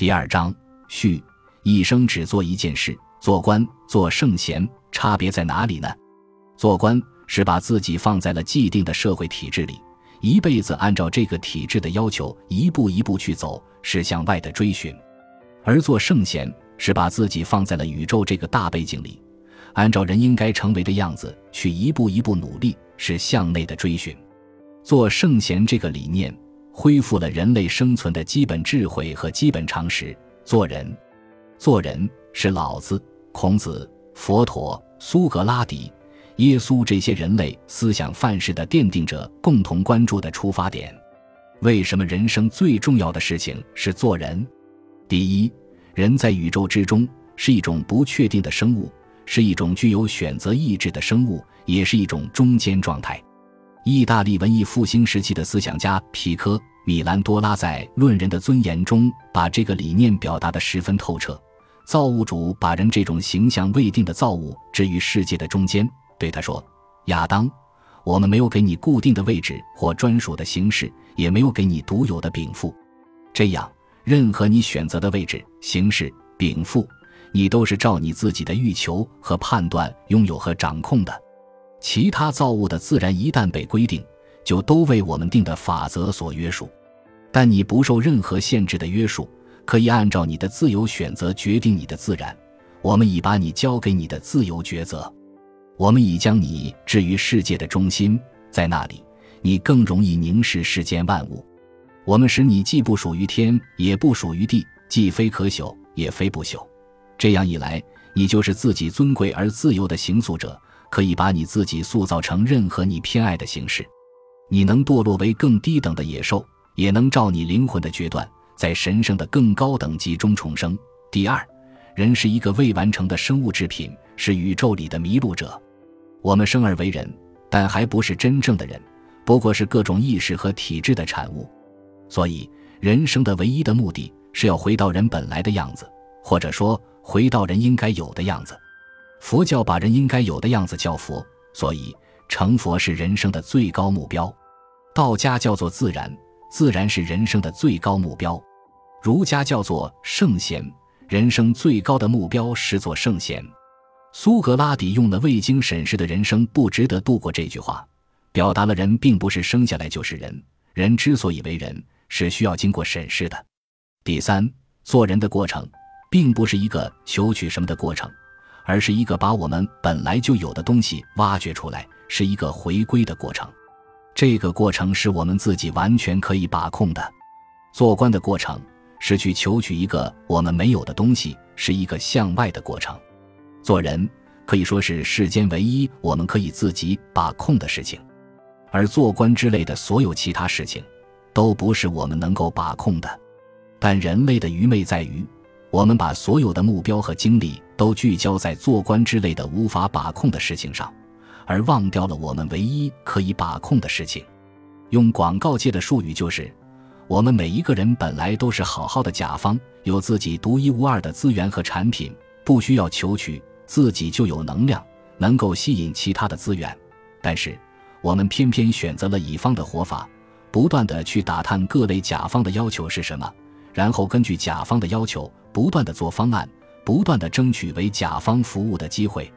第二章序，一生只做一件事，做官、做圣贤，差别在哪里呢？做官是把自己放在了既定的社会体制里，一辈子按照这个体制的要求一步一步去走，是向外的追寻；而做圣贤是把自己放在了宇宙这个大背景里，按照人应该成为的样子去一步一步努力，是向内的追寻。做圣贤这个理念。恢复了人类生存的基本智慧和基本常识。做人，做人是老子、孔子、佛陀、苏格拉底、耶稣这些人类思想范式的奠定者共同关注的出发点。为什么人生最重要的事情是做人？第一，人在宇宙之中是一种不确定的生物，是一种具有选择意志的生物，也是一种中间状态。意大利文艺复兴时期的思想家皮科、米兰多拉在《论人的尊严》中，把这个理念表达得十分透彻。造物主把人这种形象未定的造物置于世界的中间，对他说：“亚当，我们没有给你固定的位置或专属的形式，也没有给你独有的禀赋。这样，任何你选择的位置、形式、禀赋，你都是照你自己的欲求和判断拥有和掌控的。”其他造物的自然一旦被规定，就都为我们定的法则所约束。但你不受任何限制的约束，可以按照你的自由选择决定你的自然。我们已把你交给你的自由抉择，我们已将你置于世界的中心，在那里，你更容易凝视世间万物。我们使你既不属于天，也不属于地，既非可朽，也非不朽。这样一来，你就是自己尊贵而自由的行塑者。可以把你自己塑造成任何你偏爱的形式，你能堕落为更低等的野兽，也能照你灵魂的决断，在神圣的更高等级中重生。第二，人是一个未完成的生物制品，是宇宙里的迷路者。我们生而为人，但还不是真正的人，不过是各种意识和体质的产物。所以，人生的唯一的目的是要回到人本来的样子，或者说，回到人应该有的样子。佛教把人应该有的样子叫佛，所以成佛是人生的最高目标。道家叫做自然，自然是人生的最高目标。儒家叫做圣贤，人生最高的目标是做圣贤。苏格拉底用了未经审视的人生不值得度过这句话，表达了人并不是生下来就是人，人之所以为人，是需要经过审视的。第三，做人的过程，并不是一个求取什么的过程。而是一个把我们本来就有的东西挖掘出来，是一个回归的过程。这个过程是我们自己完全可以把控的。做官的过程是去求取一个我们没有的东西，是一个向外的过程。做人可以说是世间唯一我们可以自己把控的事情，而做官之类的所有其他事情，都不是我们能够把控的。但人类的愚昧在于。我们把所有的目标和精力都聚焦在做官之类的无法把控的事情上，而忘掉了我们唯一可以把控的事情。用广告界的术语就是：我们每一个人本来都是好好的甲方，有自己独一无二的资源和产品，不需要求取，自己就有能量，能够吸引其他的资源。但是，我们偏偏选择了乙方的活法，不断的去打探各类甲方的要求是什么，然后根据甲方的要求。不断的做方案，不断的争取为甲方服务的机会，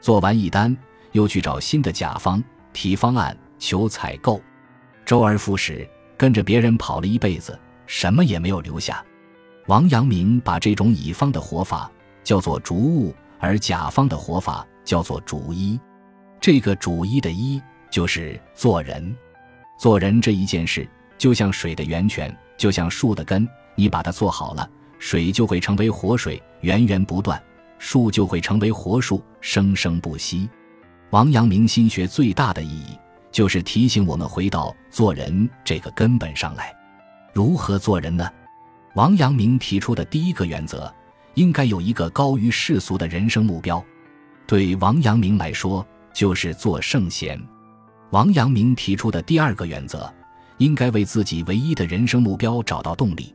做完一单又去找新的甲方提方案求采购，周而复始，跟着别人跑了一辈子，什么也没有留下。王阳明把这种乙方的活法叫做逐物，而甲方的活法叫做逐一。这个逐一的一就是做人，做人这一件事就像水的源泉，就像树的根，你把它做好了。水就会成为活水，源源不断；树就会成为活树，生生不息。王阳明心学最大的意义，就是提醒我们回到做人这个根本上来。如何做人呢？王阳明提出的第一个原则，应该有一个高于世俗的人生目标。对王阳明来说，就是做圣贤。王阳明提出的第二个原则，应该为自己唯一的人生目标找到动力。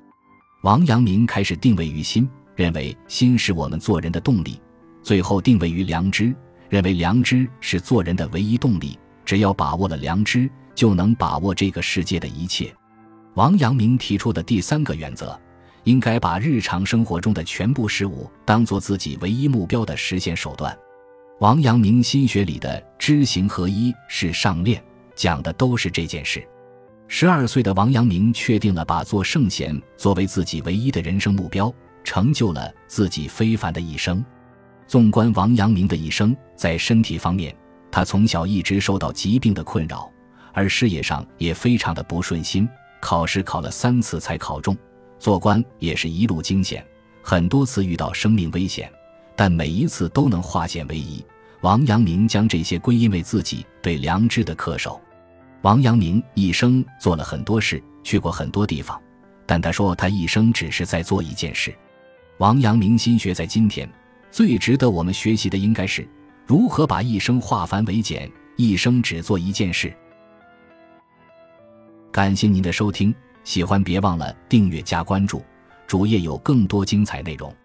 王阳明开始定位于心，认为心是我们做人的动力；最后定位于良知，认为良知是做人的唯一动力。只要把握了良知，就能把握这个世界的一切。王阳明提出的第三个原则，应该把日常生活中的全部事物当做自己唯一目标的实现手段。王阳明心学里的知行合一是上练，讲的都是这件事。十二岁的王阳明确定了把做圣贤作为自己唯一的人生目标，成就了自己非凡的一生。纵观王阳明的一生，在身体方面，他从小一直受到疾病的困扰，而事业上也非常的不顺心，考试考了三次才考中，做官也是一路惊险，很多次遇到生命危险，但每一次都能化险为夷。王阳明将这些归因为自己对良知的恪守。王阳明一生做了很多事，去过很多地方，但他说他一生只是在做一件事。王阳明心学在今天最值得我们学习的，应该是如何把一生化繁为简，一生只做一件事。感谢您的收听，喜欢别忘了订阅加关注，主页有更多精彩内容。